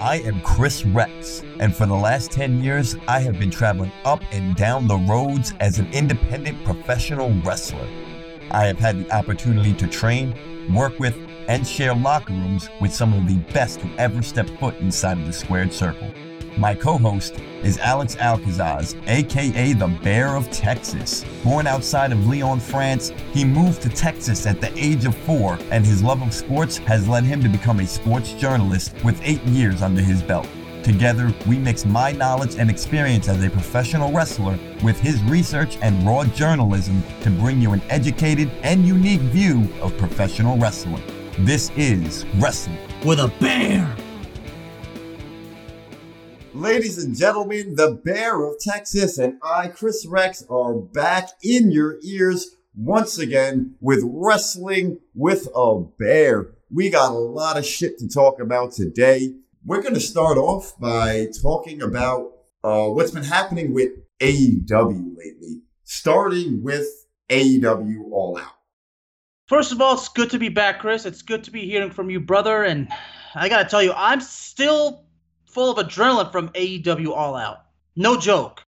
I am Kris Rex, and for the last 10 years, I have been traveling up and down the roads as an independent professional wrestler. I have had the opportunity to train, work with, and share locker rooms with some of the best who ever stepped foot inside of the squared circle. My co host is Alex Alcazaz, aka the Bear of Texas. Born outside of Lyon, France, he moved to Texas at the age of four, and his love of sports has led him to become a sports journalist with eight years under his belt. Together, we mix my knowledge and experience as a professional wrestler with his research and raw journalism to bring you an educated and unique view of professional wrestling. This is Wrestling with a Bear. Ladies and gentlemen, the Bear of Texas and I, Kris Rex, are back in your ears once again with Wrestling with a Bear. We got a lot of shit to talk about today. We're going to start off by talking about uh, what's been happening with AEW lately, starting with AEW All Out. First of all, it's good to be back, Kris. It's good to be hearing from you, brother. And I got to tell you, I'm still full of adrenaline from AEW All Out. No joke.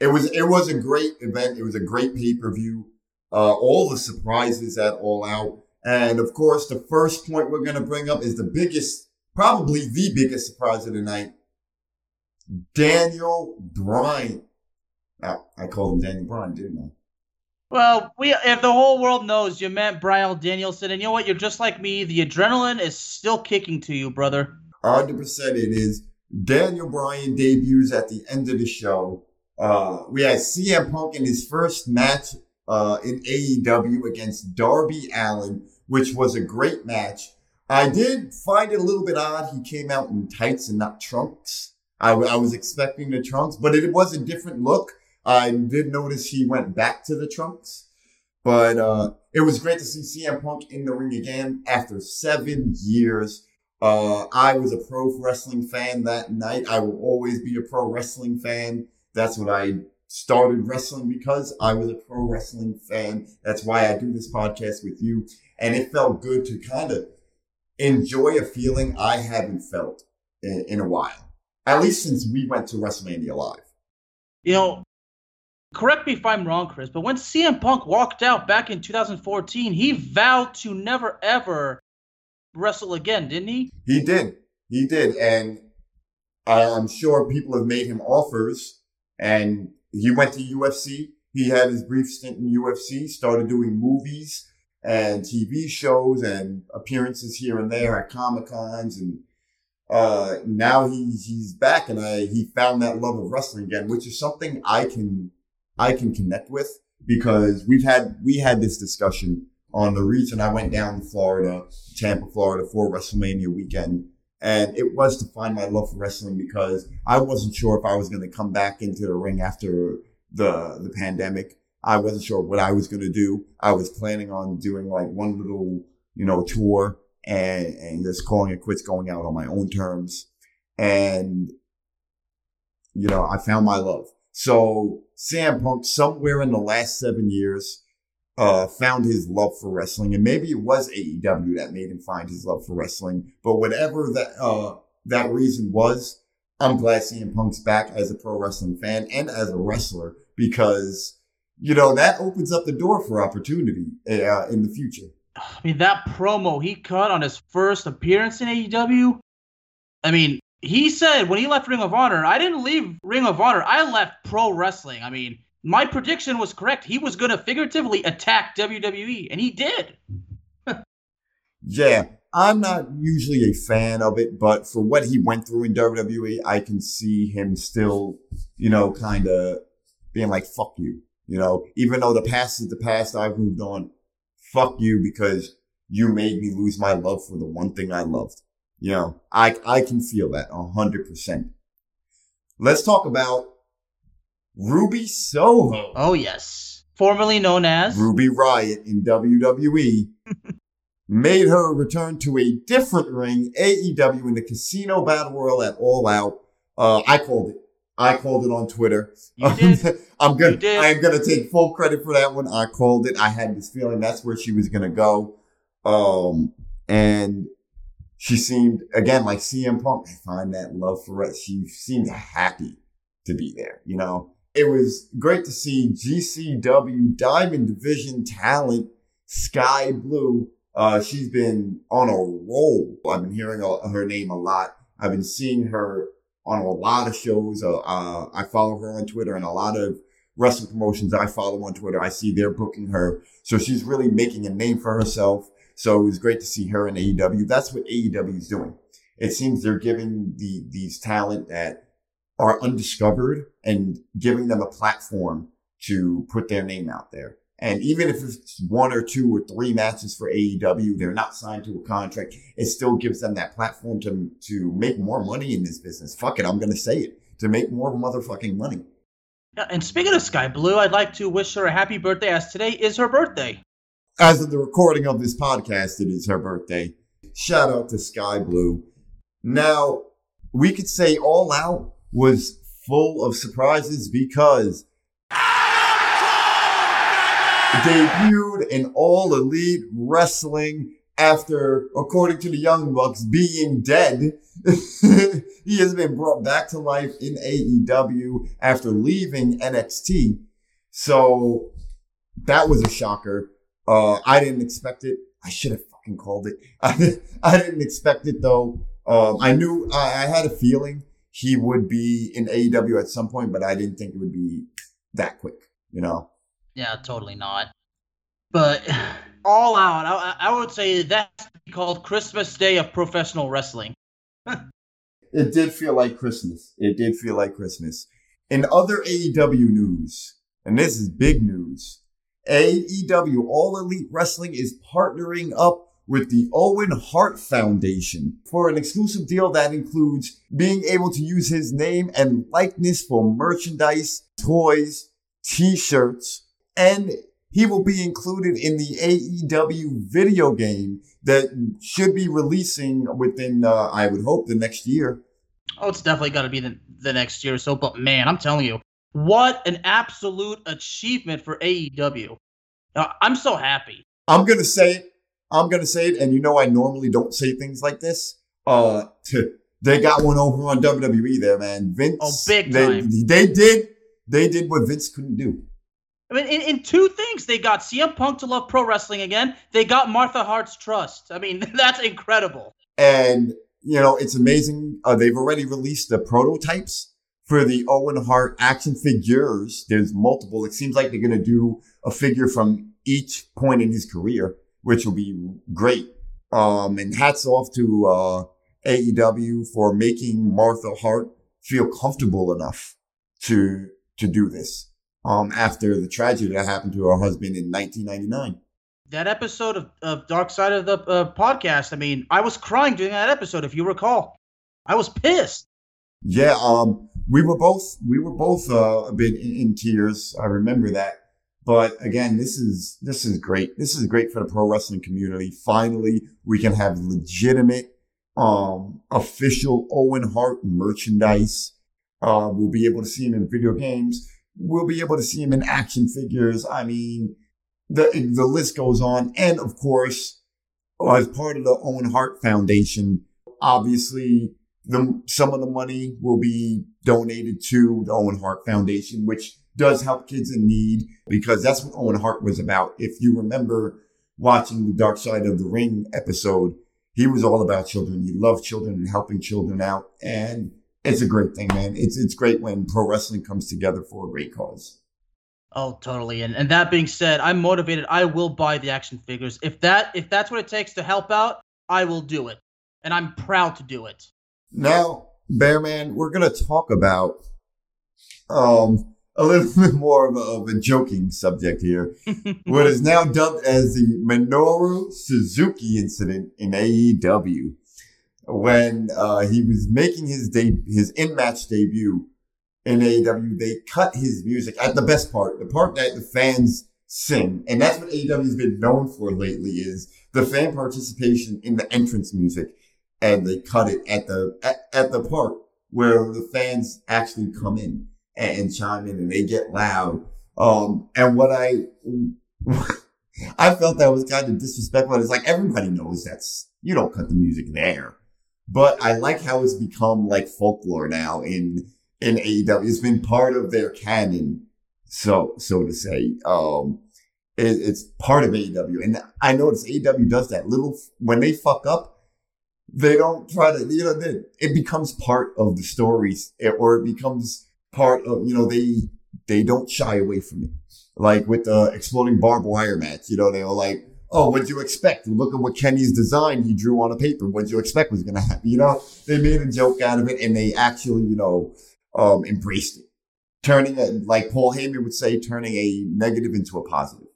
It was it was a great event. It was a great pay per view. Uh, all the surprises at All Out, and of course, the first point we're going to bring up is the biggest, probably the biggest surprise of the night. Daniel Bryan. Oh, I called him Daniel Bryan, didn't I? Well, we if the whole world knows you meant Bryan Danielson, and you know what? You're just like me. The adrenaline is still kicking to you, brother. 100% it is. Daniel Bryan debuts at the end of the show. Uh, we had CM Punk in his first match uh, in AEW against Darby Allin, which was a great match. I did find it a little bit odd. He came out in tights and not trunks. I, I was expecting the trunks, but it was a different look. I did notice he went back to the trunks, but uh, it was great to see CM Punk in the ring again after seven years. Uh, I was a pro wrestling fan that night. I will always be a pro wrestling fan. That's what I started wrestling because I was a pro wrestling fan. That's why I do this podcast with you. And it felt good to kind of enjoy a feeling I haven't felt in, in a while, at least since we went to WrestleMania Live. You know, correct me if I'm wrong, Chris, but when CM Punk walked out back in 2014, he vowed to never ever wrestle again, didn't he? He did. He did. And I'm sure people have made him offers. And he went to UFC. He had his brief stint in UFC, started doing movies and TV shows and appearances here and there at Comic Cons. And uh, now he's he's back and I he found that love of wrestling again, which is something I can I can connect with because we've had we had this discussion on the reason I went down to Florida, Tampa, Florida for WrestleMania weekend. And it was to find my love for wrestling because I wasn't sure if I was going to come back into the ring after the, the pandemic. I wasn't sure what I was going to do. I was planning on doing like one little, you know, tour and, and just calling it quits going out on my own terms. And, you know, I found my love. So CM Punk somewhere in the last seven years, uh, found his love for wrestling, and maybe it was AEW that made him find his love for wrestling. But whatever that uh, that reason was, I'm glad CM Punk's back as a pro wrestling fan and as a wrestler because you know that opens up the door for opportunity uh, in the future. I mean, that promo he cut on his first appearance in AEW. I mean, he said when he left Ring of Honor, I didn't leave Ring of Honor. I left pro wrestling. I mean, my prediction was correct. He was going to figuratively attack WWE, and he did. yeah, I'm not usually a fan of it, but for what he went through in WWE, I can see him still, you know, kind of being like, fuck you. You know, even though the past is the past, I've moved on. Fuck you because you made me lose my love for the one thing I loved. You know, I, I can feel that a hundred percent. Let's talk about Ruby Soho. Oh, yes. Formerly known as Ruby Riot in WWE. made her return to a different ring, AEW, in the Casino Battle Royal at All Out. Uh, I called it. I called it on Twitter. You did. I'm gonna. I'm gonna take full credit for that one. I called it. I had this feeling that's where she was gonna go. Um, and she seemed again like CM Punk. I find that love for it. She seemed happy to be there. You know, it was great to see GCW Diamond Division talent Skye Blue. Uh, she's been on a roll. I've been hearing her name a lot. I've been seeing her on a lot of shows. Uh, uh, I follow her on Twitter and a lot of wrestling promotions I follow on Twitter. I see they're booking her. So she's really making a name for herself. So it was great to see her in AEW. That's what AEW is doing. It seems they're giving the, these talent that are undiscovered and giving them a platform to put their name out there. And even if it's one or two or three matches for AEW, they're not signed to a contract. It still gives them that platform to, to make more money in this business. Fuck it. I'm going to say it to make more motherfucking money. Yeah, and speaking of Skye Blue, I'd like to wish her a happy birthday as today is her birthday. As of the recording of this podcast, it is her birthday. Shout out to Skye Blue. Now, we could say All Out was full of surprises because debuted in All Elite Wrestling after, according to the Young Bucks, being dead. he has been brought back to life in AEW after leaving NXT. So that was a shocker. Uh, I didn't expect it. I should have fucking called it. I, I didn't expect it though. Um, I knew, I, I had a feeling he would be in AEW at some point, but I didn't think it would be that quick, you know? Yeah, totally not. But all out, I, I would say that's called Christmas Day of professional wrestling. it did feel like Christmas. It did feel like Christmas. In other AEW news, and this is big news, AEW All Elite Wrestling is partnering up with the Owen Hart Foundation for an exclusive deal that includes being able to use his name and likeness for merchandise, toys, t-shirts, and he will be included in the AEW video game that should be releasing within, uh, I would hope, the next year. Oh, it's definitely got to be the, the next year or so. But man, I'm telling you, what an absolute achievement for AEW. Uh, I'm so happy. I'm going to say it. I'm going to say it. And you know, I normally don't say things like this. Uh, they got one over on WWE there, man. Vince. Oh, big time. They, they did, they did what Vince couldn't do. I mean, in, in two things, they got CM Punk to love pro wrestling again. They got Martha Hart's trust. I mean, that's incredible. And you know, it's amazing. Uh, they've already released the prototypes for the Owen Hart action figures. There's multiple. It seems like they're going to do a figure from each point in his career, which will be great. Um, and hats off to, uh, AEW for making Martha Hart feel comfortable enough to, to do this um, after the tragedy that happened to her husband in 1999. That episode of, of Dark Side of the uh, podcast, I mean, I was crying during that episode, if you recall. I was pissed. Yeah, um, we were both we were both uh, a bit in, in tears. I remember that. But again, this is this is great. This is great for the pro wrestling community. Finally, we can have legitimate, um, official Owen Hart merchandise. Uh, we'll be able to see him in video games we'll be able to see him in action figures. I mean, the the list goes on, and of course, as part of the Owen Hart Foundation, obviously, the some of the money will be donated to the Owen Hart Foundation, which does help kids in need because that's what Owen Hart was about. If you remember watching the Dark Side of the Ring episode, he was all about children. He loved children and helping children out, and it's a great thing, man. It's it's great when pro wrestling comes together for a great cause. Oh, totally. And and that being said, I'm motivated. I will buy the action figures. If that if that's what it takes to help out, I will do it. And I'm proud to do it. Now, Bearman, we're gonna talk about um a little bit more of a, of a joking subject here. what is now dubbed as the Minoru Suzuki incident in AEW when uh, he was making his de- his in match debut in AEW, they cut his music at the best part, the part that the fans sing, and that's what AEW has been known for lately is the fan participation in the entrance music, and they cut it at the at, at the part where the fans actually come in and, chime in and they get loud. Um, and what I I felt that was kind of disrespectful. It's like everybody knows that's you don't cut the music there. But I like how it's become like folklore now in in AEW. It's been part of their canon, so so to say. Um, it, it's part of AEW, and I notice AEW does that little when they fuck up. They don't try to, you know, they, it becomes part of the stories, or it becomes part of, you know, they they don't shy away from it. Like with the exploding barbed wire match, you know, they were like, oh, what'd you expect? Look at what Kenny's design he drew on a paper. What'd you expect was going to happen? You know, they made a joke out of it and they actually, you know, um, embraced it. Turning it, like Paul Heyman would say, turning a negative into a positive.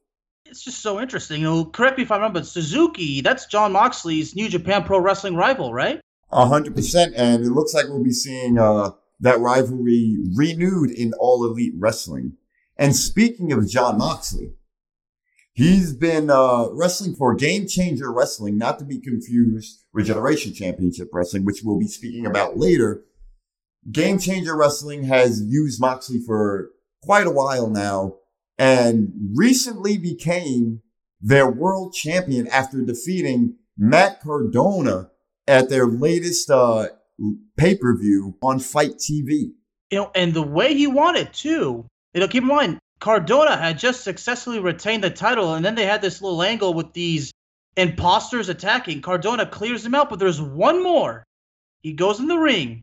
It's just so interesting. You know, correct me if I remember, Suzuki, that's Jon Moxley's New Japan Pro Wrestling rival, right? A hundred percent. And it looks like we'll be seeing, uh, that rivalry renewed in All Elite Wrestling. And speaking of Jon Moxley, he's been uh, wrestling for Game Changer Wrestling, not to be confused with Generation Championship Wrestling, which we'll be speaking about later. Game Changer Wrestling has used Moxley for quite a while now and recently became their world champion after defeating Matt Cardona at their latest uh, pay per view on FITE TV. You know, and the way he won it too. You know, keep in mind, Cardona had just successfully retained the title, and then they had this little angle with these imposters attacking. Cardona clears them out, but there's one more. He goes in the ring.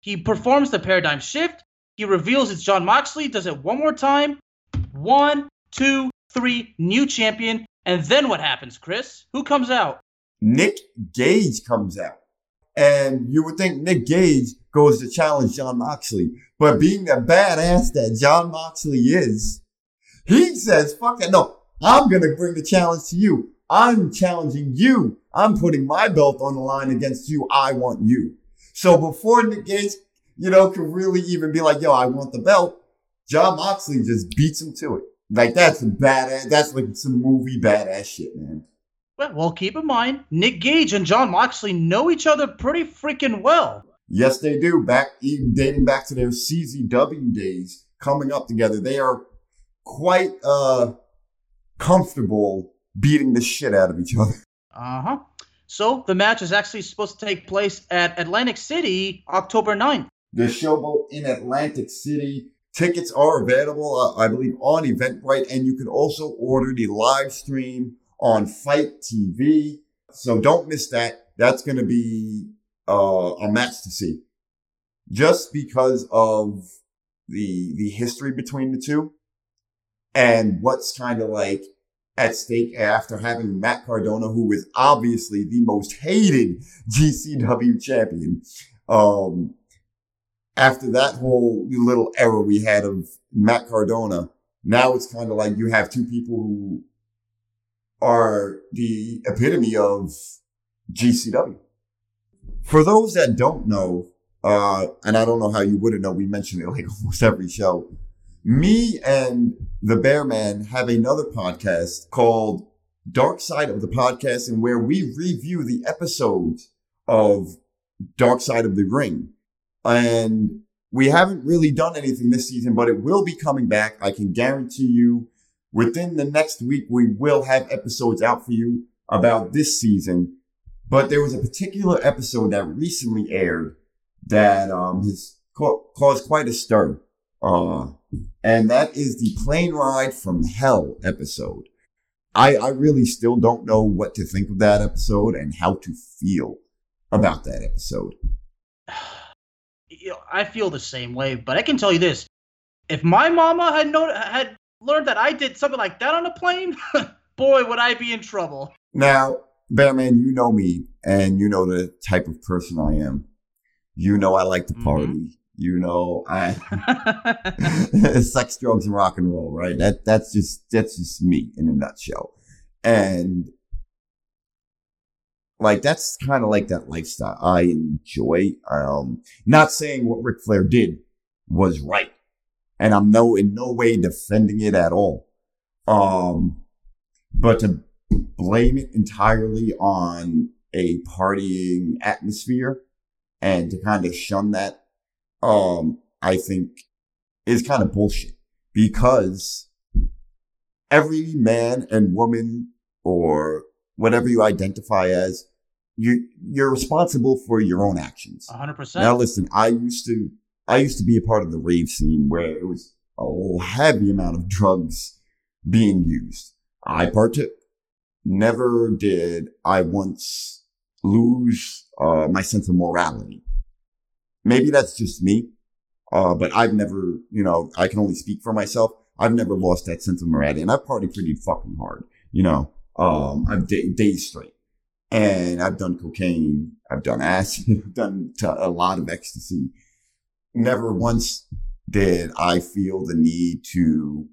He performs the paradigm shift. He reveals it's Jon Moxley, does it one more time. One, two, three, new champion. And then what happens, Kris? Who comes out? Nick Gage comes out. And you would think Nick Gage goes to challenge Jon Moxley. But being the badass that Jon Moxley is, he says, fuck that. No, I'm going to bring the challenge to you. I'm challenging you. I'm putting my belt on the line against you. I want you. So before Nick Gage, you know, could really even be like, yo, I want the belt, Jon Moxley just beats him to it. Like that's badass. That's like some movie badass shit, man. Well, keep in mind, Nick Gage and Jon Moxley know each other pretty freaking well. Yes, they do. Back even dating back to their CZW days, coming up together, they are quite uh comfortable beating the shit out of each other. Uh huh. So the match is actually supposed to take place at Atlantic City, October 9th. The showboat in Atlantic City. Tickets are available, uh, I believe, on Eventbrite, and you can also order the live stream on FITE TV. So don't miss that. That's going to be uh, a match to see. Just because of the the history between the two and what's kind of like at stake after having Matt Cardona, who is obviously the most hated GCW champion. Um, after that whole little era we had of Matt Cardona, now it's kind of like you have two people who are the epitome of GCW. For those that don't know, uh, and I don't know how you wouldn't know, we mention it like almost every show. Me and the Bear Man have another podcast called Dark Side of the Podcast, and where we review the episodes of Dark Side of the Ring. And we haven't really done anything this season, but it will be coming back. I can guarantee you Within the next week, we will have episodes out for you about this season. But there was a particular episode that recently aired that um, has caused quite a stir. Uh, and that is the plane ride from hell episode. I, I really still don't know what to think of that episode and how to feel about that episode. You know, I feel the same way, but I can tell you this: if my mama had known had learned that I did something like that on a plane, boy, would I be in trouble. Now, Bearman, you know me, and you know the type of person I am. You know I like to mm-hmm. party. Mm-hmm. You know I sex, drugs, and rock and roll. Right? That that's just that's just me in a nutshell. And like that's kind of like that lifestyle I enjoy. Um, not saying what Ric Flair did was right and I'm no in no way defending it at all. Um, but to blame it entirely on a partying atmosphere and to kind of shun that, um, I think is kind of bullshit because every man and woman or whatever you identify as you you're responsible for your own actions. 100%. Now listen, I used to I used to be a part of the rave scene where it was a heavy amount of drugs being used. I partook. Never did I once lose uh, my sense of morality. Maybe that's just me, uh, but I've never, you know, I can only speak for myself. I've never lost that sense of morality, and I've partied pretty fucking hard. You know, um, I've day, days straight, and I've done cocaine, I've done acid, I've done a lot of ecstasy. Never once did I feel the need to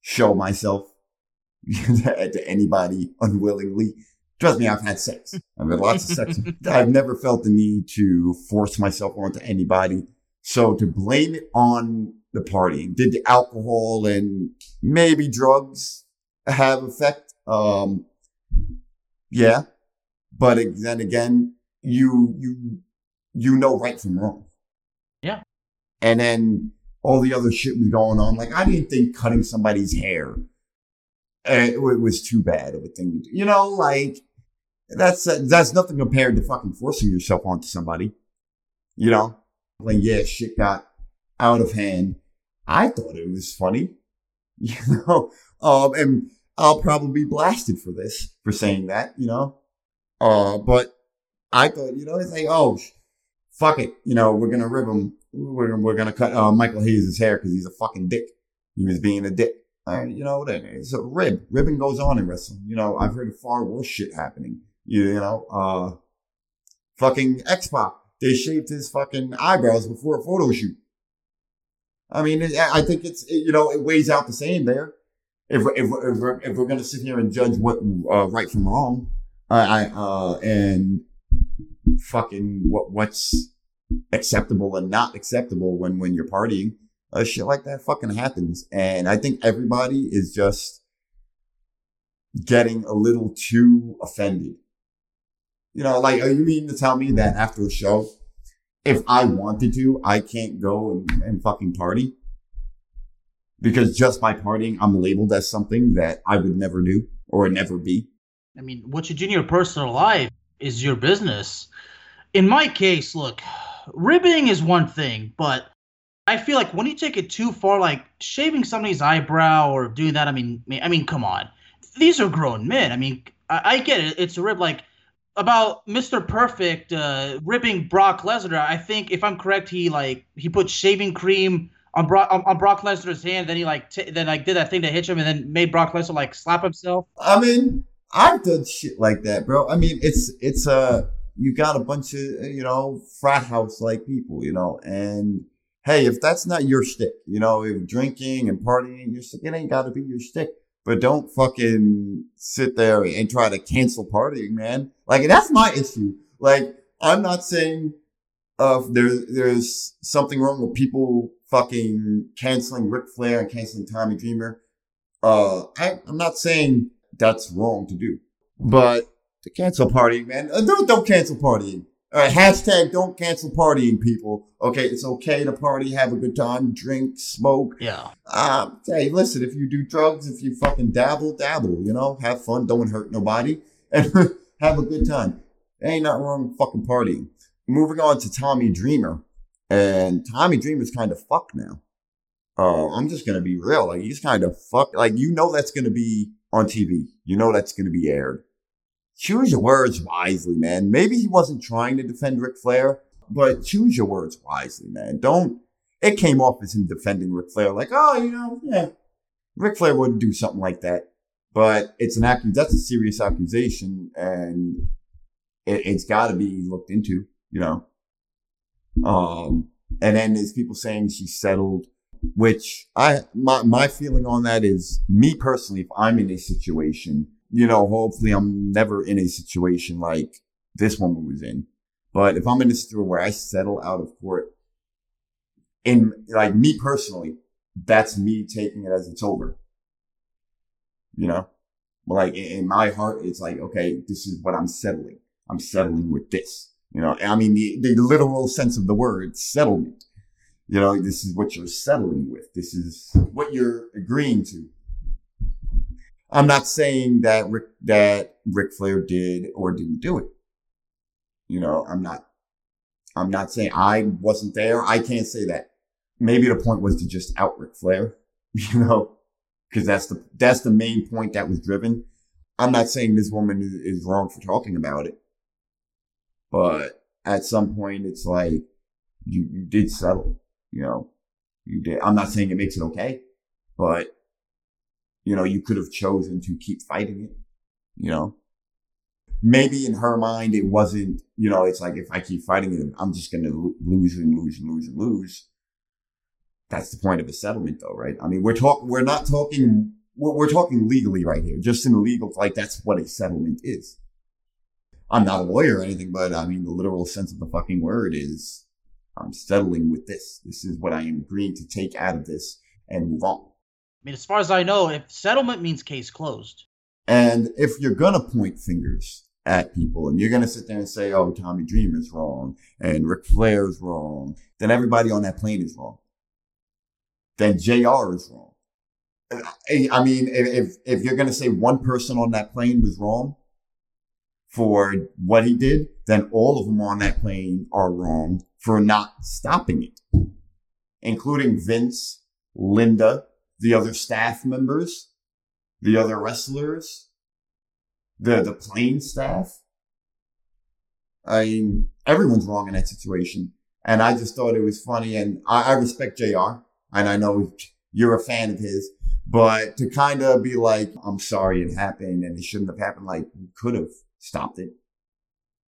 show myself to anybody unwillingly. Trust me, I've had sex. I've had lots of sex. I've never felt the need to force myself onto anybody. So to blame it on the party, did the alcohol and maybe drugs have effect? Um, yeah, but then again, you you you know right from wrong. And then all the other shit was going on. Like I didn't think cutting somebody's hair eh, it was too bad of a thing to do. You know, like that's that's nothing compared to fucking forcing yourself onto somebody. You know, like yeah, shit got out of hand. I thought it was funny. You know, um, and I'll probably be blasted for this for saying that. You know, uh, but I thought you know it's like oh, fuck it. You know, we're gonna rib him. We're we're gonna cut uh, Michael Hayes' hair because he's a fucking dick. He was being a dick. you know, it's a rib. Ribbing goes on in wrestling. You know, I've heard of far worse shit happening. You, you know, uh, fucking X. They shaved his fucking eyebrows before a photo shoot. I mean, I think it's, you know, it weighs out the same there. If, if, if we're, if we're going to sit here and judge what, uh, right from wrong, I, uh, and fucking what, what's acceptable and not acceptable when, when you're partying, uh, shit like that fucking happens. And I think everybody is just getting a little too offended you know, like, are you mean to tell me that after a show, if I wanted to, I can't go and, and fucking party? Because just by partying, I'm labeled as something that I would never do or never be. I mean, what you do in your personal life is your business. In my case, look, ribbing is one thing, but I feel like when you take it too far, like shaving somebody's eyebrow or doing that, I mean, I mean, come on, these are grown men. I mean, I, I get it. It's a rib. Like about Mr. Perfect uh, ripping Brock Lesnar, I think if I'm correct, he like he put shaving cream on Brock on, on Brock Lesnar's hand. Then he like t- then like did that thing to hitch him, and then made Brock Lesnar like slap himself. I mean, I've done shit like that, bro. I mean, it's it's a uh, you got a bunch of you know frat house like people, you know, and hey, if that's not your stick, you know, if drinking and partying your stick, it ain't got to be your stick but don't fucking sit there and try to cancel partying, man. Like that's my issue. Like I'm not saying uh there there's something wrong with people fucking canceling Ric Flair and canceling Tommy Dreamer. Uh, I, I'm not saying that's wrong to do, but to cancel partying, man, uh, don't don't cancel partying. All right, hashtag don't cancel partying, people. Okay, it's okay to party, have a good time, drink, smoke. Yeah. Um, hey, listen, if you do drugs, if you fucking dabble, dabble, you know, have fun, don't hurt nobody, and have a good time. Ain't nothing wrong with fucking partying. Moving on to Tommy Dreamer. And Tommy Dreamer's kind of fucked now. Uh, I'm just gonna be real. Like, he's kind of fucked. Like, you know that's gonna be on TV. You know that's gonna be aired choose your words wisely, man. Maybe he wasn't trying to defend Ric Flair, but choose your words wisely, man. Don't, it came off as him defending Ric Flair, like, oh, you know, yeah, Ric Flair wouldn't do something like that. But it's an accusation, that's a serious accusation, and it, has got to be looked into, you know. Um, and then there's people saying she settled, which I, my, my feeling on that is me personally, if I'm in a situation, you know, hopefully I'm never in a situation like this woman was in. But if I'm in a situation where I settle out of court, in like me personally, that's me taking it as it's over. You know, like in my heart, it's like, okay, this is what I'm settling. I'm settling with this. You know, I mean, the, the literal sense of the word settlement. You know, this is what you're settling with. This is what you're agreeing to. I'm not saying that Rick, that Ric Flair did or didn't do it. You know, I'm not, I'm not saying I wasn't there. I can't say that. Maybe the point was to just out Ric Flair, you know, because that's the, that's the main point that was driven. I'm not saying this woman is, wrong for talking about it, but at some point it's like you, you did settle, you know, you did. I'm not saying it makes it okay, but you know, you could have chosen to keep fighting it, you know, maybe in her mind, it wasn't, you know, it's like if I keep fighting it, I'm just going to lose and lose and lose and lose. That's the point of a settlement though, right? I mean, we're talking, we're not talking, we're, we're talking legally right here, just in a legal, like that's what a settlement is. I'm not a lawyer or anything, but I mean, the literal sense of the fucking word is I'm settling with this. This is what I am agreeing to take out of this and move on. I mean, as far as I know, if settlement means case closed. And if you're gonna point fingers at people and you're gonna sit there and say, "Oh, Tommy Dreamer's wrong and Ric Flair's wrong," then everybody on that plane is wrong. Then JR is wrong. I mean, if if you're gonna say one person on that plane was wrong, for what he did, then all of them on that plane are wrong for not stopping it, including Vince, Linda, the other staff members, the other wrestlers, the, the plane staff. I mean, everyone's wrong in that situation. And I just thought it was funny. And I, I respect JR. And I know you're a fan of his, but to kind of be like, I'm sorry it happened and it shouldn't have happened. Like, you could have stopped it.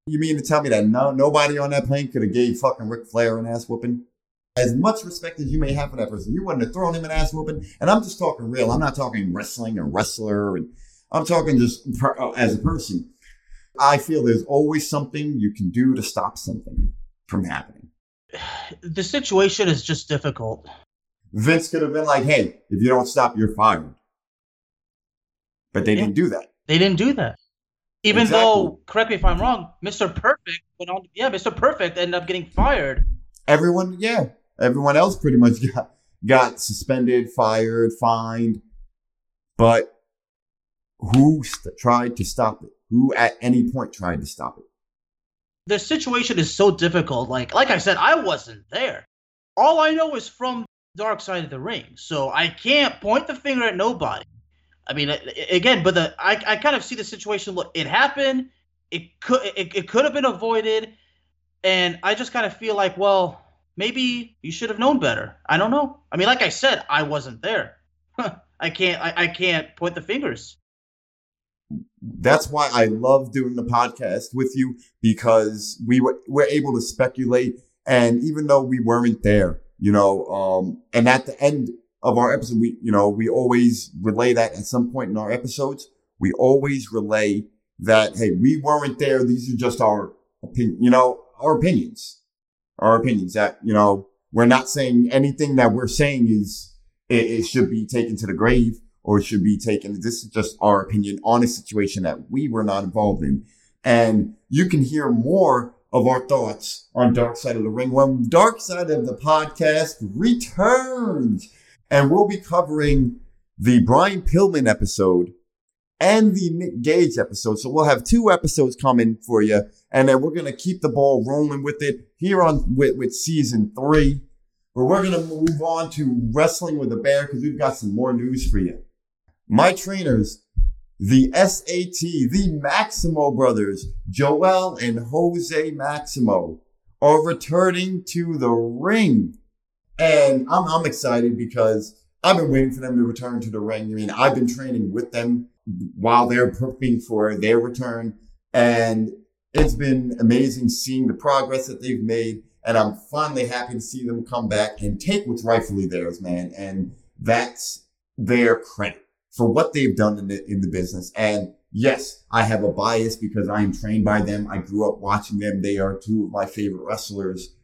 You mean to tell me that no nobody on that plane could have gave fucking Ric Flair an ass whooping? As much respect as you may have for that person, you wouldn't have thrown him an ass whooping. And I'm just talking real. I'm not talking wrestling or wrestler, and I'm talking just per, uh, as a person. I feel there's always something you can do to stop something from happening. The situation is just difficult. Vince could have been like, "Hey, if you don't stop, you're fired." But they yeah. didn't do that. They didn't do that. Even exactly. though, correct me if I'm wrong, Mr. Perfect went on. Yeah, Mr. Perfect ended up getting fired. Everyone, yeah, everyone else pretty much got got suspended, fired, fined. But who st- tried to stop it? Who at any point tried to stop it? The situation is so difficult. Like, like I said, I wasn't there. All I know is from Dark Side of the Ring, so I can't point the finger at nobody. I mean, again, but the I, I kind of see the situation. Look, it happened. It could it, it could have been avoided, and I just kind of feel like, well, maybe you should have known better. I don't know. I mean, like I said, I wasn't there. I can't I, I can't point the fingers. That's why I love doing the podcast with you because we were we're able to speculate, and even though we weren't there, you know, um, and at the end of our episode, we, you know, we always relay that at some point in our episodes. We always relay that, hey, we weren't there. These are just our opinion, you know, our opinions, our opinions that, you know, we're not saying anything that we're saying is, it, it should be taken to the grave or it should be taken. This is just our opinion on a situation that we were not involved in. And you can hear more of our thoughts on Dark Side of the Ring when Dark Side of the Podcast returns and we'll be covering the Brian Pillman episode and the Nick Gage episode. So we'll have two episodes coming for you, and then we're gonna keep the ball rolling with it here on with, with season three. But we're gonna move on to wrestling with the bear because we've got some more news for you. My trainers, the SAT, the Maximo brothers, Joel and Jose Maximo, are returning to the ring and I'm, I'm excited because I've been waiting for them to return to the ring. I mean, I've been training with them while they're prepping for their return. And it's been amazing seeing the progress that they've made. And I'm finally happy to see them come back and take what's rightfully theirs, man. And that's their credit for what they've done in the, in the business. And yes, I have a bias because I am trained by them. I grew up watching them. They are two of my favorite wrestlers.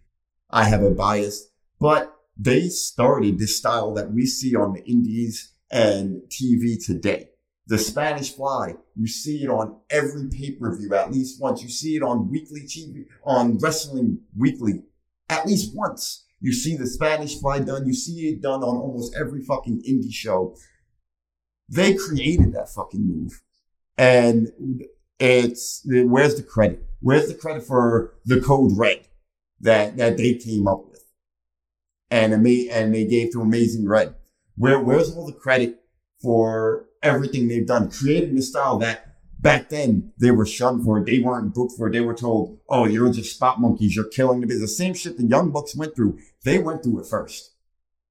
I have a bias, but they started this style that we see on the indies and TV today. The Spanish Fly, you see it on every pay-per-view at least once. You see it on weekly TV, on Wrestling Weekly at least once. You see the Spanish Fly done. You see it done on almost every fucking indie show. They created that fucking move. And it's where's the credit? Where's the credit for the code red that that they came up with? And ama- and they gave to Amazing Red. Where where's all the credit for everything they've done, creating the style that back then they were shunned for. They weren't booked for. They were told, "Oh, you're just spot monkeys. You're killing the business." The same shit the Young Bucks went through. They went through it first,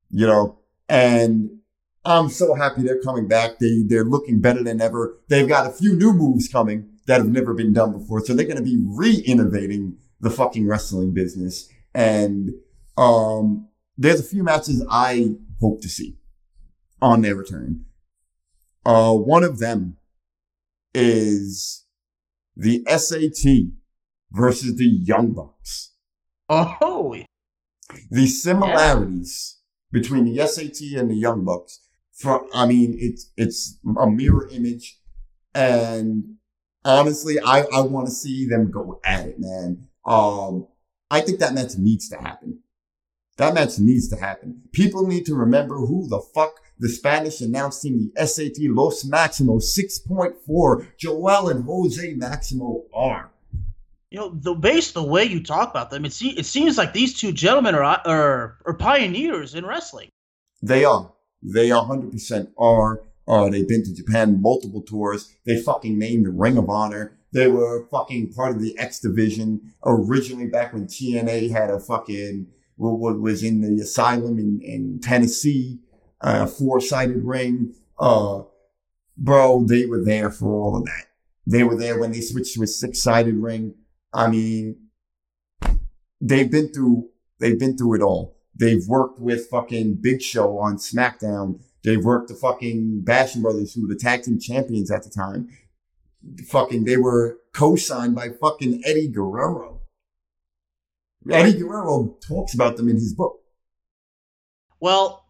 you know. And I'm so happy they're coming back. They they're looking better than ever. They've got a few new moves coming that have never been done before. So they're going to be re-innovating the fucking wrestling business. And um, there's a few matches I hope to see on their return. Uh, one of them is the SAT versus the Young Bucks. Oh, the similarities yeah. between the SAT and the Young Bucks. From, I mean, it's it's a mirror image, and honestly, I I want to see them go at it, man. Um, I think that match needs to happen. That match needs to happen. People need to remember who the fuck the Spanish announcing the SAT Los Maximos 6.4, Joel and Jose Maximo are. You know, the based the way you talk about them, it, se- it seems like these two gentlemen are, are are pioneers in wrestling. They are. They 100% are. Uh, they've been to Japan multiple tours. They fucking named the Ring of Honor. They were fucking part of the X Division originally back when TNA had a fucking, what was in the asylum in, in Tennessee uh, four sided ring. Uh, bro, they were there for all of that. They were there when they switched to a six sided ring. I mean, they've been through, they've been through it all. They've worked with fucking Big Show on SmackDown. They've worked the fucking Basham Brothers, who were the tag team champions at the time. Fucking, they were co-signed by fucking Eddie Guerrero. Eddie Guerrero talks about them in his book. Well,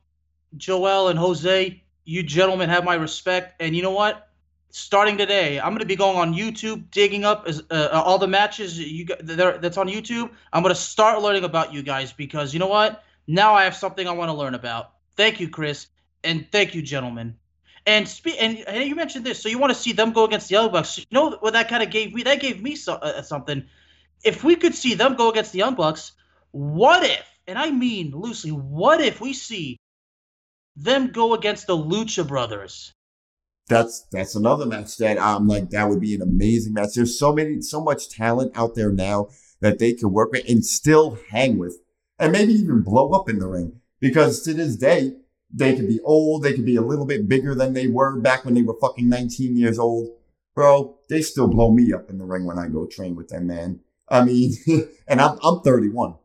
Joel and Jose, you gentlemen have my respect. And you know what? Starting today, I'm going to be going on YouTube, digging up uh, uh all the matches you that's on YouTube. I'm going to start learning about you guys because you know what? Now I have something I want to learn about. Thank you, Kris, and thank you, gentlemen. And spe- and, and you mentioned this, so you want to see them go against the Young Bucks. You know what that kind of gave me? That gave me so, uh, something. If we could see them go against the Young Bucks, what if? And I mean loosely, what if we see them go against the Lucha Brothers. That's that's another match that I'm like that would be an amazing match. There's so many so much talent out there now that they can work with and still hang with, and maybe even blow up in the ring. Because to this day, they could be old, they could be a little bit bigger than they were back when they were fucking 19 years old. Bro, they still blow me up in the ring when I go train with them, man. I mean, and I'm I'm 31.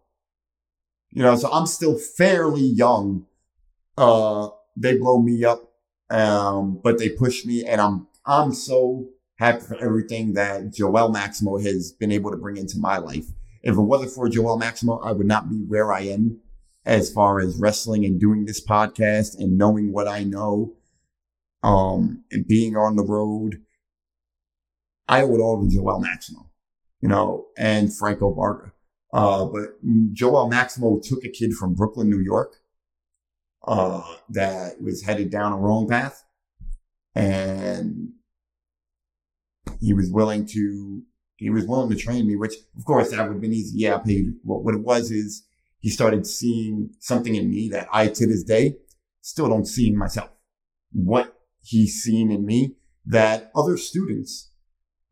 You know, so I'm still fairly young uh, they blow me up. Um, but they push me and I'm, I'm so happy for everything that Joel Maximo has been able to bring into my life. If it wasn't for Joel Maximo, I would not be where I am as far as wrestling and doing this podcast and knowing what I know, um, and being on the road. I owe it all to Joel Maximo, you know, and Franco Varga. Uh, but Joel Maximo took a kid from Brooklyn, New York, uh, that was headed down a wrong path. And he was willing to, he was willing to train me, which of course that would have been easy. Yeah, I paid. What, what it was is he started seeing something in me that I, to this day, still don't see in myself. What he's seen in me that other students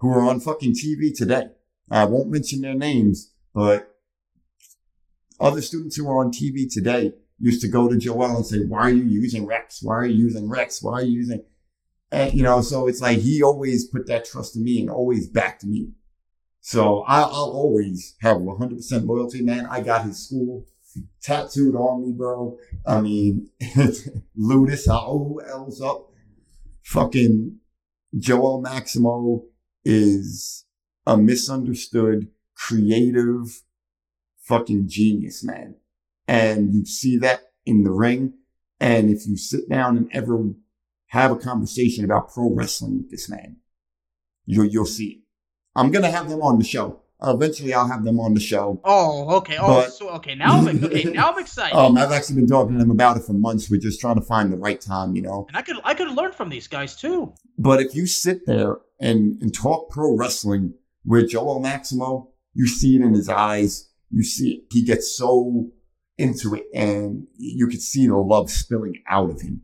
who are on fucking TV today, I won't mention their names, but other students who are on TV today used to go to Joel and say, why are you using Rex? Why are you using Rex? Why are you using, and you know, so it's like he always put that trust in me and always backed me. So I, will always have 100% loyalty, man. I got his school tattooed on me, bro. I mean, Ludus, who else up? Fucking Joel Maximo is a misunderstood, creative, fucking genius, man and you see that in the ring. And if you sit down and ever have a conversation about pro wrestling with this man, you'll, you'll see it. I'm going to have them on the show. Uh, eventually, I'll have them on the show. Oh, okay. Oh, but, so, okay. Now I'm okay. Now I'm excited. um, I've actually been talking to them about it for months. We're just trying to find the right time, you know. And I could I could learn from these guys too. But if you sit there and, and talk pro wrestling with Joel Maximo, you see it in his eyes. You see it. He gets so into it and you could see the love spilling out of him.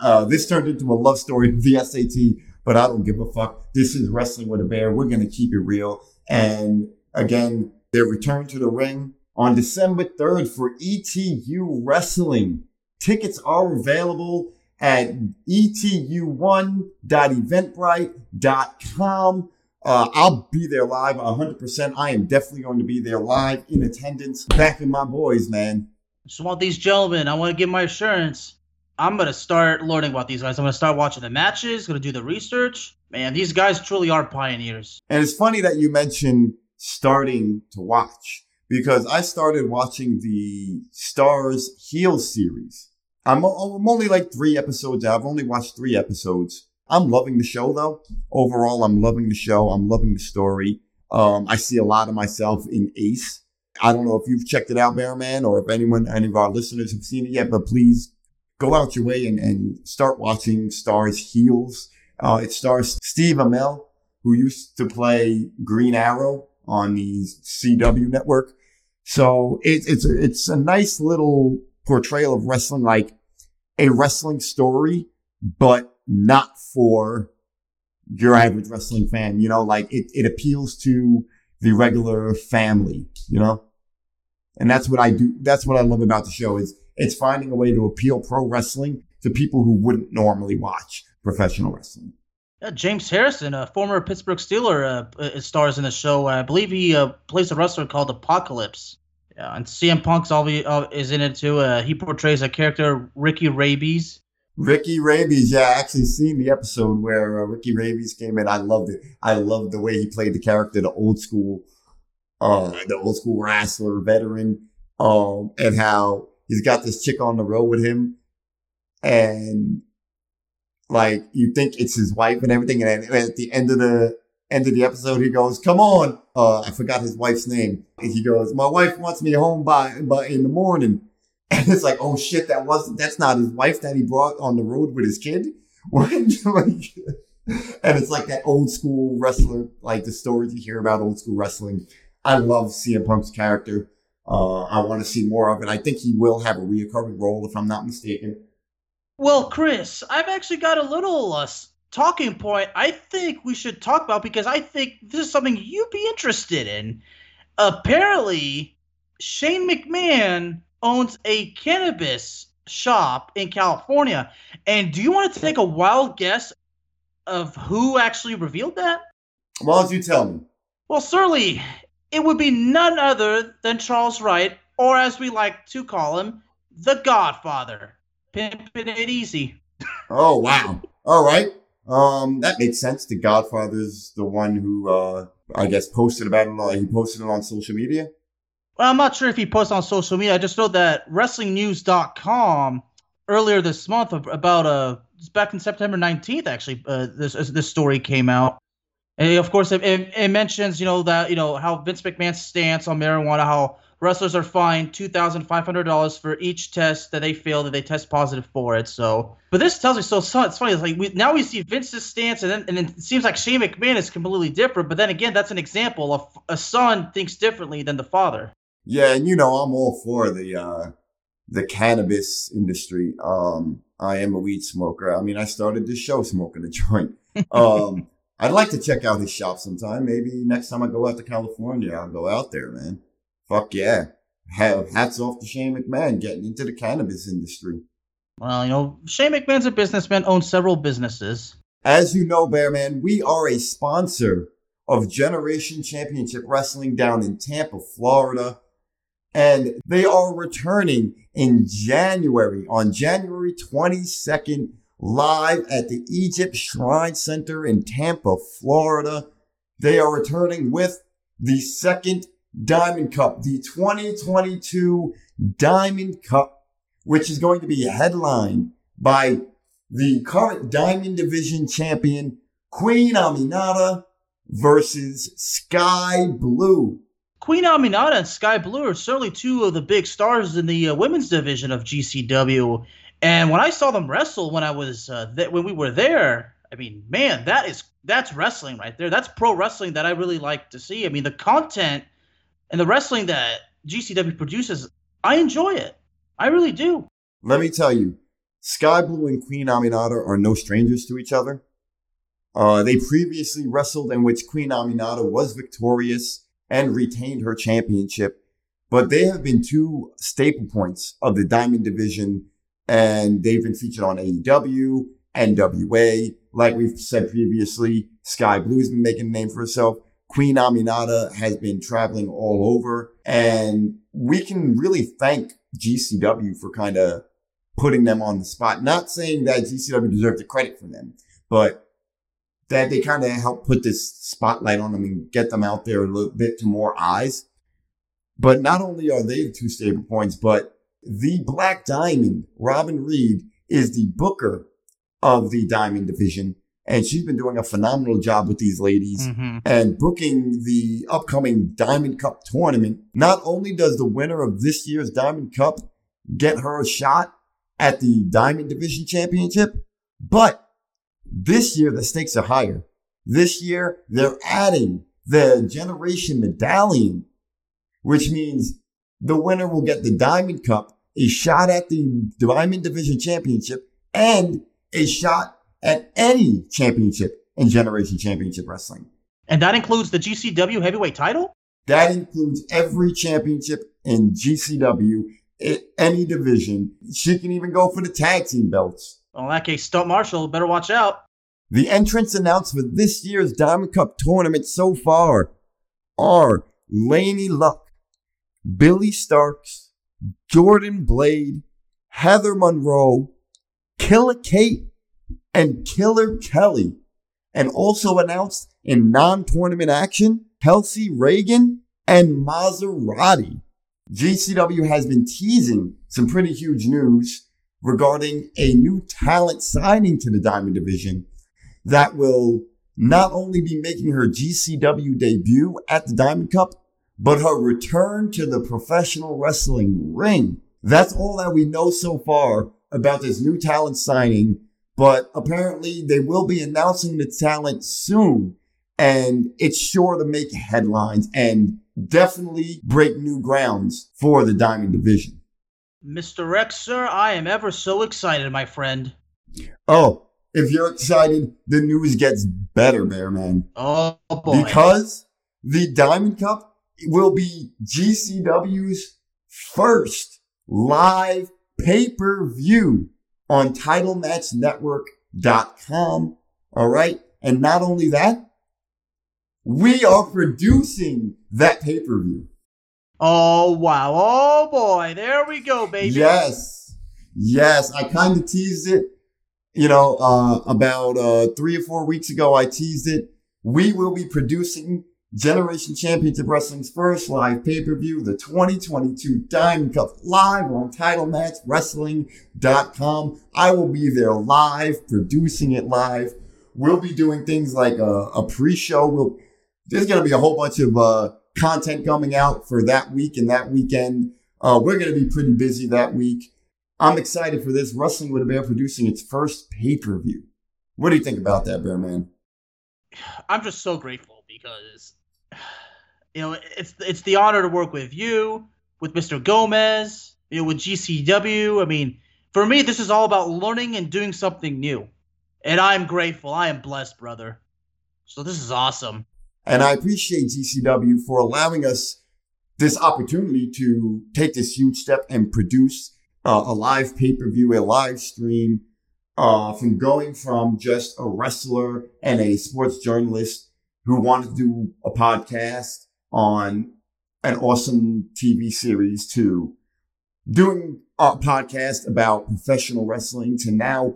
Uh, this turned into a love story of the SAT, but I don't give a fuck. This is wrestling with a bear. We're going to keep it real. And again, their return to the ring on December 3rd for ETU Wrestling. Tickets are available at etu1.eventbrite.com. Uh, I'll be there live 100%. I am definitely going to be there live in attendance, backing my boys, man. Just want these gentlemen. I want to give my assurance. I'm going to start learning about these guys. I'm going to start watching the matches, going to do the research. Man, these guys truly are pioneers. And it's funny that you mentioned starting to watch because I started watching the Starz Heel series. I'm, I'm only like three episodes out. I've only watched three episodes. I'm loving the show though. Overall, I'm loving the show. I'm loving the story. Um, I see a lot of myself in Ace. I don't know if you've checked it out, Bear Man, or if anyone, any of our listeners have seen it yet, but please go out your way and, and start watching Starz Heels. Uh, it stars Steve Amell, who used to play Green Arrow on the CW network. So it, it's a, it's a nice little portrayal of wrestling, like a wrestling story, but not for your average wrestling fan. You know, like it, it appeals to the regular family, you know? And that's what I do. That's what I love about the show is it's finding a way to appeal pro wrestling to people who wouldn't normally watch professional wrestling. Uh, James Harrison, a former Pittsburgh Steeler, uh, uh stars in the show. I believe he uh, plays a wrestler called Apocalypse. Yeah, and CM Punk's all uh, is in it too. Uh, he portrays a character, Ricky Rabies. Ricky Rabies, yeah, I actually seen the episode where uh, Ricky Rabies came in. I loved it. I loved the way he played the character, the old school, uh, the old school wrestler veteran, um, and how he's got this chick on the road with him, and like you think it's his wife and everything, and at the end of the end of the episode, he goes, "Come on!" Uh, I forgot his wife's name. He goes, "My wife wants me home by by in the morning." And it's like, oh shit, that wasn't, that's not his wife that he brought on the road with his kid. and it's like that old school wrestler, like the stories you hear about old school wrestling. I love CM Punk's character. Uh, I want to see more of it. I think he will have a reoccurring role, if I'm not mistaken. Well, Chris, I've actually got a little uh, talking point I think we should talk about because I think this is something you'd be interested in. Apparently, Shane McMahon owns a cannabis shop in California. And do you want to take a wild guess of who actually revealed that? Why don't you tell me? Well, certainly, it would be none other than Charles Wright, or as we like to call him, the Godfather. Pimping it easy. oh wow! All right, um, that makes sense. The Godfather's the one who, uh, I guess, posted about it. He posted it on social media. Well, I'm not sure if he posted on social media. I just know that WrestlingNews.com earlier this month about uh back in September 19th actually uh, this this story came out. And of course, it, it, it, mentions you know that you know how Vince McMahon's stance on marijuana, how wrestlers are fined two thousand five hundred dollars for each test that they fail that they test positive for it. So, but this tells me so. so it's funny. It's like we, now we see Vince's stance, and then and it seems like Shane McMahon is completely different. But then again, that's an example of a son thinks differently than the father. Yeah, and you know, I'm all for the uh the cannabis industry. Um I am a weed smoker. I mean, I started this show smoking a joint. Um I'd like to check out his shop sometime. Maybe next time I go out to California, I'll go out there, man. Fuck yeah. Have hats off to Shane McMahon getting into the cannabis industry. Well, you know, Shane McMahon's a businessman, owns several businesses. As you know, Bearman, we are a sponsor of Generation Championship Wrestling down in Tampa, Florida and they are returning in January on January 22nd live at the Egypt Shrine Center in Tampa, Florida. They are returning with the second Diamond Cup, the 2022 Diamond Cup, which is going to be headlined by the current Diamond Division champion, Queen Aminata versus Skye Blue. Queen Aminata and Skye Blue are certainly two of the big stars in the uh, women's division of GCW. And when I saw them wrestle when I was uh, th- when we were there, I mean, man, that is that's wrestling right there. That's pro wrestling that I really like to see. I mean, the content and the wrestling that GCW produces, I enjoy it. I really do. Let me tell you, Skye Blue and Queen Aminata are no strangers to each other. Uh, they previously wrestled in which Queen Aminata was victorious and retained her championship, but they have been two staple points of the Diamond Division, and they've been featured on AEW, NWA. Like we've said previously, Skye Blue's been making a name for herself. Queen Aminata has been traveling all over, and we can really thank GCW for kind of putting them on the spot. Not saying that GCW deserves the credit for them, but that they kind of help put this spotlight on them and get them out there a little bit to more eyes. But not only are they the two stable points, but the Black Diamond, Robin Reed, is the booker of the Diamond division. And she's been doing a phenomenal job with these ladies mm-hmm. and booking the upcoming Diamond Cup tournament. Not only does the winner of this year's Diamond Cup get her a shot at the Diamond Division Championship, but this year, the stakes are higher. This year, they're adding the generation medallion, which means the winner will get the Diamond Cup, a shot at the Diamond Division Championship, and a shot at any championship in Generation Championship Wrestling. And that includes the GCW heavyweight title? That includes every championship in GCW, any division. She can even go for the tag team belts. Well, in that case, Stunt Marshall better watch out. The entrants announced for this year's Diamond Cup tournament so far are Laynie Luck, Billie Starkz, Jordan Blade, Heather Monroe, Killer Kate, and Killer Kelly. And also announced in non-tournament action, Kelsey Raegan and Maserati. GCW has been teasing some pretty huge news regarding a new talent signing to the Diamond Division that will not only be making her GCW debut at the Diamond Cup, but her return to the professional wrestling ring. That's all that we know so far about this new talent signing, but apparently they will be announcing the talent soon. And it's sure to make headlines and definitely break new grounds for the Diamond Division. Mr. Rex, sir, I am ever so excited, my friend. Oh, if you're excited, the news gets better, Bear Man. Oh boy. Because the Diamond Cup will be GCW's first live pay-per-view on TitleMatchNetwork.com. All right. And not only that, we are producing that pay-per-view. Oh, wow. Oh, boy. There we go, baby. Yes. Yes. I kind of teased it. You know, uh, about uh, three or four weeks ago, I teased it. We will be producing Generation Championship Wrestling's first live pay-per-view, the 2022 Diamond Cup, live on TitleMatchWrestling.com. I will be there live, producing it live. We'll be doing things like a, a pre-show. We'll, there's going to be a whole bunch of uh, content coming out for that week and that weekend. Uh, we're going to be pretty busy that week. I'm excited for this. Wrestling with a Bear producing its first pay per view. What do you think about that, Bear Man? I'm just so grateful because you know it's it's the honor to work with you, with Mr. Gomez, you know, with GCW. I mean, for me, this is all about learning and doing something new, and I'm grateful. I am blessed, brother. So this is awesome. And I appreciate GCW for allowing us this opportunity to take this huge step and produce uh, a live pay per view, a live stream, uh, from going from just a wrestler and a sports journalist who wanted to do a podcast on an awesome TV series to doing a podcast about professional wrestling to now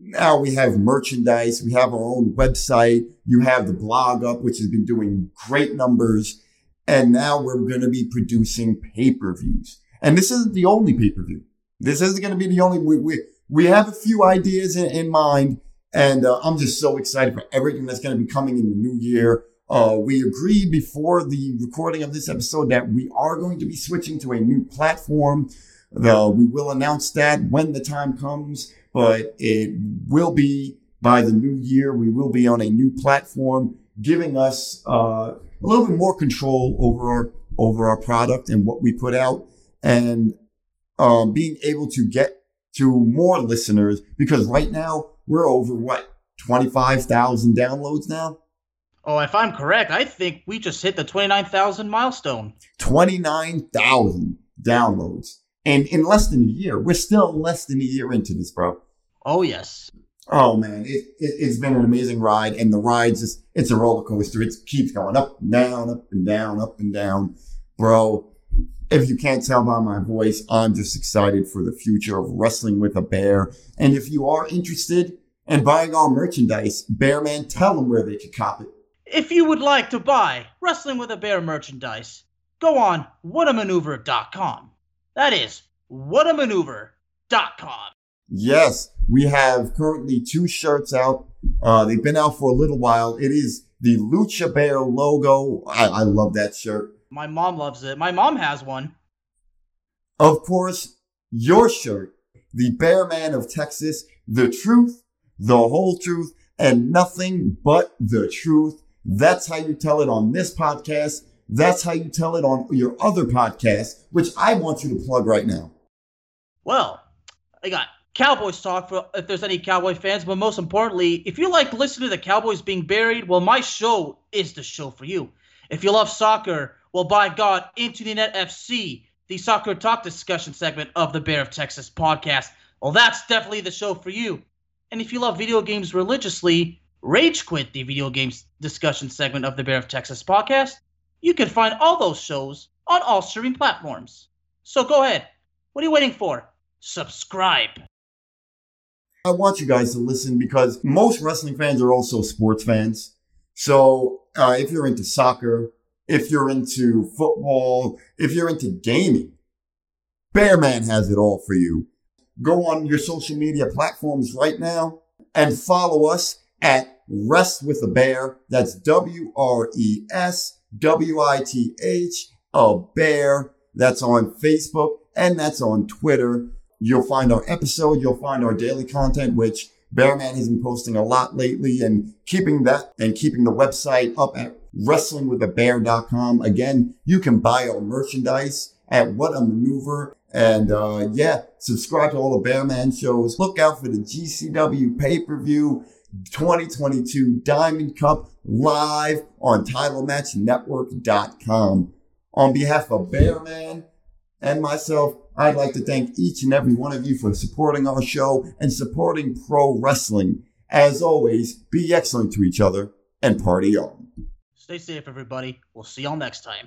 now we have merchandise. We have our own website. You have the blog up, which has been doing great numbers. And now we're going to be producing pay-per-views. And this isn't the only pay-per-view. This isn't going to be the only, we, we, we have a few ideas in, in mind. And uh, I'm just so excited for everything that's going to be coming in the new year. Uh, we agreed before the recording of this episode that we are going to be switching to a new platform. The, we will announce that when the time comes but it will be by the new year, we will be on a new platform, giving us uh, a little bit more control over our over our product and what we put out, and um, being able to get to more listeners. Because right now we're over what twenty five thousand downloads now. Oh, if I'm correct, I think we just hit the 29,000 milestone. 29,000 downloads. And in less than a year, we're still less than a year into this, bro. Oh, yes. Oh, man. It, it, has been an amazing ride. And the ride's just, it's a roller coaster. It keeps going up and down, up and down, up and down. Bro, if you can't tell by my voice, I'm just excited for the future of wrestling with a bear. And if you are interested in buying our merchandise, Bearman, tell them where they can cop it. If you would like to buy Wrestling with a Bear merchandise, go on whatamaneuver.com. That is whatamaneuver.com. Yes, we have currently two shirts out. Uh, they've been out for a little while. It is the Lucha Bear logo. I, I love that shirt. My mom loves it. My mom has one. Of course, your shirt, the Bear Man of Texas, the truth, the whole truth, and nothing but the truth. That's how you tell it on this podcast. That's how you tell it on your other podcast, which I want you to plug right now. Well, I got Cowboys talk for if there's any Cowboy fans, but most importantly, if you like listening to the Cowboys being buried, well, my show is the show for you. If you love soccer, well, by God, Into the Net FC, the soccer talk discussion segment of the Bear of Texas podcast, well, that's definitely the show for you. And if you love video games religiously, Rage Quit, the video games discussion segment of the Bear of Texas podcast, you can find all those shows on all streaming platforms. So go ahead. What are you waiting for? Subscribe. I want you guys to listen because most wrestling fans are also sports fans. So uh, if you're into soccer, if you're into football, if you're into gaming, Bearman has it all for you. Go on your social media platforms right now and follow us at Wres with a Bear. That's W R E S W I T H, a bear. That's on Facebook and that's on Twitter. You'll find our episode. You'll find our daily content, which Bearman has been posting a lot lately and keeping that and keeping the website up at wrestlingwithabear.com. Again, you can buy our merchandise at What a Maneuver. And uh, yeah, subscribe to all the Bearman shows. Look out for the GCW pay-per-view 2022 Diamond Cup live on TitleMatchNetwork.com. On behalf of Bearman and myself, I'd like to thank each and every one of you for supporting our show and supporting pro wrestling. As always, be excellent to each other and party on. Stay safe, everybody. We'll see y'all next time.